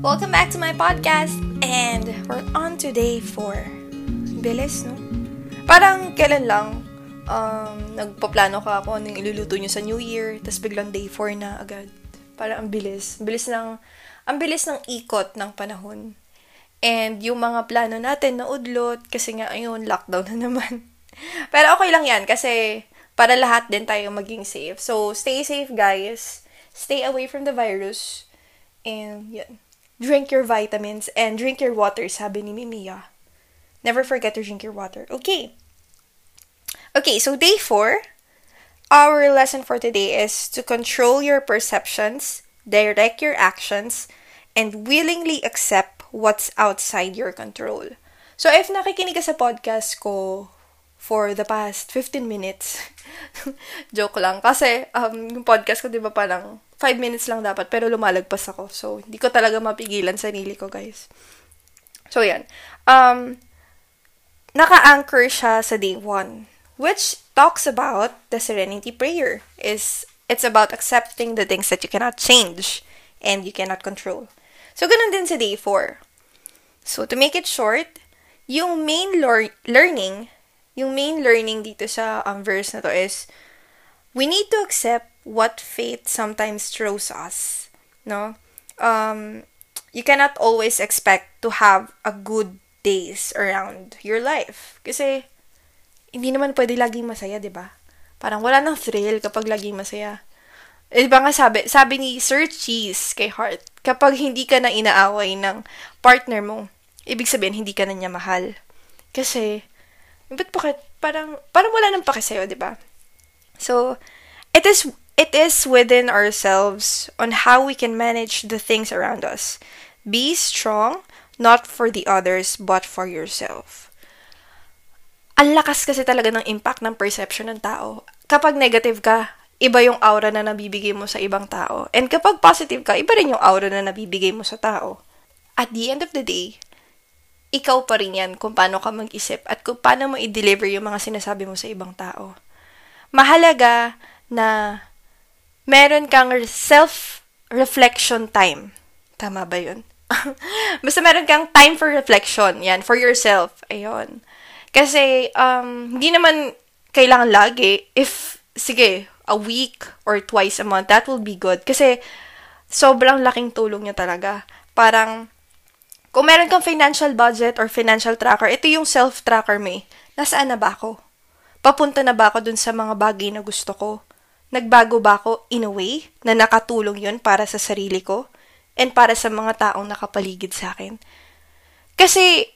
Welcome back to my podcast and we're on to day 4. Bilis, no? Parang kailan lang um, nagpaplano ka ako anong iluluto nyo sa New Year, tapos biglang day 4 na agad. Parang ang bilis. Bilis ng, ang bilis ng ikot ng panahon. And yung mga plano natin na udlot, kasi nga ayun, lockdown na naman. Pero okay lang yan, kasi para lahat din tayo maging safe. So, stay safe, guys. Stay away from the virus. And, yun. Drink your vitamins and drink your water, sabi ni Mimiya. Never forget to drink your water. Okay. Okay, so day four. Our lesson for today is to control your perceptions, direct your actions, and willingly accept what's outside your control. So, if nakikinig ka sa podcast ko for the past 15 minutes. Joke lang. Kasi, um, yung podcast ko, di ba, parang 5 minutes lang dapat, pero lumalagpas ako. So, hindi ko talaga mapigilan sarili ko, guys. So, yan. Um, naka-anchor siya sa day 1, which talks about the serenity prayer. Is It's about accepting the things that you cannot change and you cannot control. So, ganun din sa day 4. So, to make it short, yung main lear- learning yung main learning dito sa um, verse na to is, we need to accept what fate sometimes throws us. No? Um, you cannot always expect to have a good days around your life. Kasi, hindi naman pwede laging masaya, di ba? Parang wala nang thrill kapag laging masaya. Eh, ba nga sabi, sabi ni Sir Cheese kay Heart, kapag hindi ka na inaaway ng partner mo, ibig sabihin, hindi ka na niya mahal. Kasi, Ba't bakit? Parang, parang wala nang pake sa'yo, di ba? So, it is, it is within ourselves on how we can manage the things around us. Be strong, not for the others, but for yourself. Ang lakas kasi talaga ng impact ng perception ng tao. Kapag negative ka, iba yung aura na nabibigay mo sa ibang tao. And kapag positive ka, iba rin yung aura na nabibigay mo sa tao. At the end of the day, ikaw pa rin yan kung paano ka mag-isip at kung paano mo i-deliver yung mga sinasabi mo sa ibang tao. Mahalaga na meron kang self-reflection time. Tama ba yun? Basta meron kang time for reflection. Yan, for yourself. Ayun. Kasi, um, hindi naman kailangan lagi. If, sige, a week or twice a month, that will be good. Kasi, sobrang laking tulong niya talaga. Parang, kung meron kang financial budget or financial tracker, ito yung self-tracker mo eh. Nasaan na ba ako? Papunta na ba ako dun sa mga bagay na gusto ko? Nagbago ba ako in a way na nakatulong yun para sa sarili ko and para sa mga taong nakapaligid sa akin? Kasi,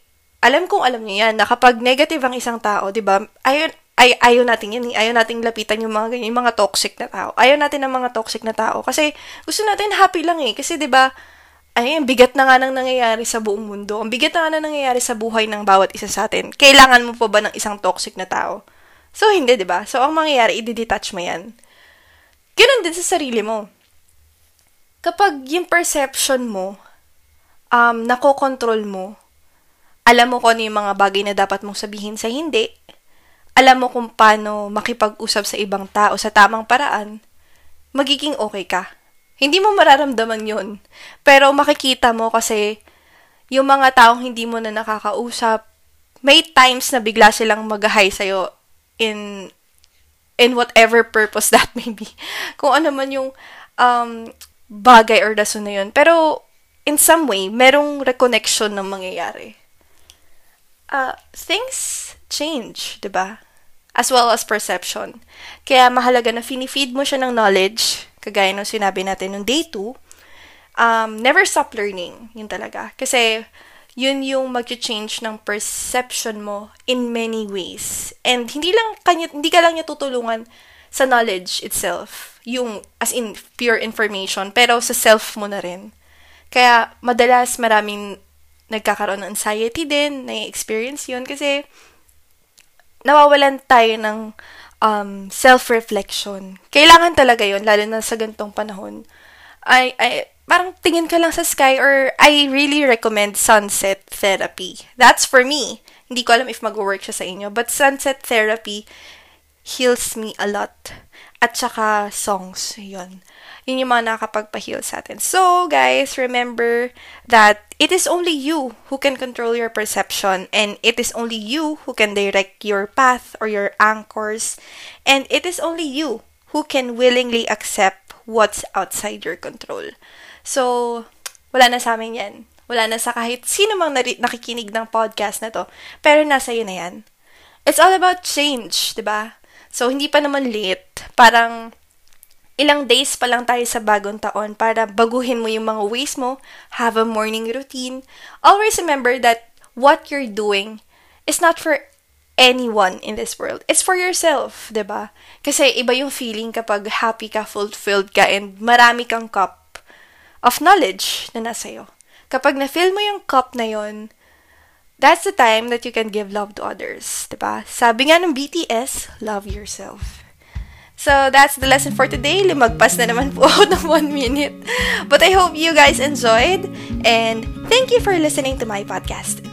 alam kong alam niyo yan, na kapag negative ang isang tao, di ba, ayun, ay, ayaw natin yan. Ayaw natin lapitan yung mga ganyan, yung mga toxic na tao. Ayaw natin ng mga toxic na tao. Kasi gusto natin happy lang eh. Kasi 'di ba ay, bigat na nga nang nangyayari sa buong mundo. Ang bigat na nga nang nangyayari sa buhay ng bawat isa sa atin. Kailangan mo pa ba ng isang toxic na tao? So, hindi, di ba? So, ang mangyayari, i-detach mo yan. Ganun din sa sarili mo. Kapag yung perception mo, um, nakokontrol mo, alam mo kung ano yung mga bagay na dapat mong sabihin sa hindi, alam mo kung paano makipag-usap sa ibang tao sa tamang paraan, magiging okay ka. Hindi mo mararamdaman yun. Pero makikita mo kasi yung mga taong hindi mo na nakakausap, may times na bigla silang mag-hi sa'yo in in whatever purpose that may be. Kung ano man yung um, bagay or rason na yun. Pero, in some way, merong reconnection na mangyayari. Uh, things change, di ba? As well as perception. Kaya mahalaga na finifeed mo siya ng knowledge kagaya ng sinabi natin nung day 2, um, never stop learning. Yun talaga. Kasi, yun yung mag-change ng perception mo in many ways. And hindi lang kanya, hindi ka lang niya tutulungan sa knowledge itself, yung as in pure information, pero sa self mo na rin. Kaya madalas maraming nagkakaroon ng anxiety din, na-experience yun kasi nawawalan tayo ng um, self-reflection. Kailangan talaga yon lalo na sa gantong panahon. I, I, parang tingin ka lang sa sky or I really recommend sunset therapy. That's for me. Hindi ko alam if mag-work siya sa inyo. But sunset therapy heals me a lot. At saka songs, yon Yun yung mga nakakapagpa-heal sa atin. So, guys, remember that it is only you who can control your perception and it is only you who can direct your path or your anchors and it is only you who can willingly accept what's outside your control. So, wala na sa amin yan. Wala na sa kahit sino mang nari- nakikinig ng podcast na to. Pero nasa iyo na yan. It's all about change, di ba? So, hindi pa naman late. Parang, ilang days pa lang tayo sa bagong taon para baguhin mo yung mga ways mo, have a morning routine. Always remember that what you're doing is not for anyone in this world. It's for yourself, 'di ba? Kasi iba yung feeling kapag happy ka, fulfilled ka, and marami kang cup of knowledge na nasa iyo. Kapag na-fill mo yung cup na yon, that's the time that you can give love to others, 'di ba? Sabi nga ng BTS, love yourself. So, that's the lesson for today. Limagpas na naman po ako ng one minute. But I hope you guys enjoyed. And thank you for listening to my podcast.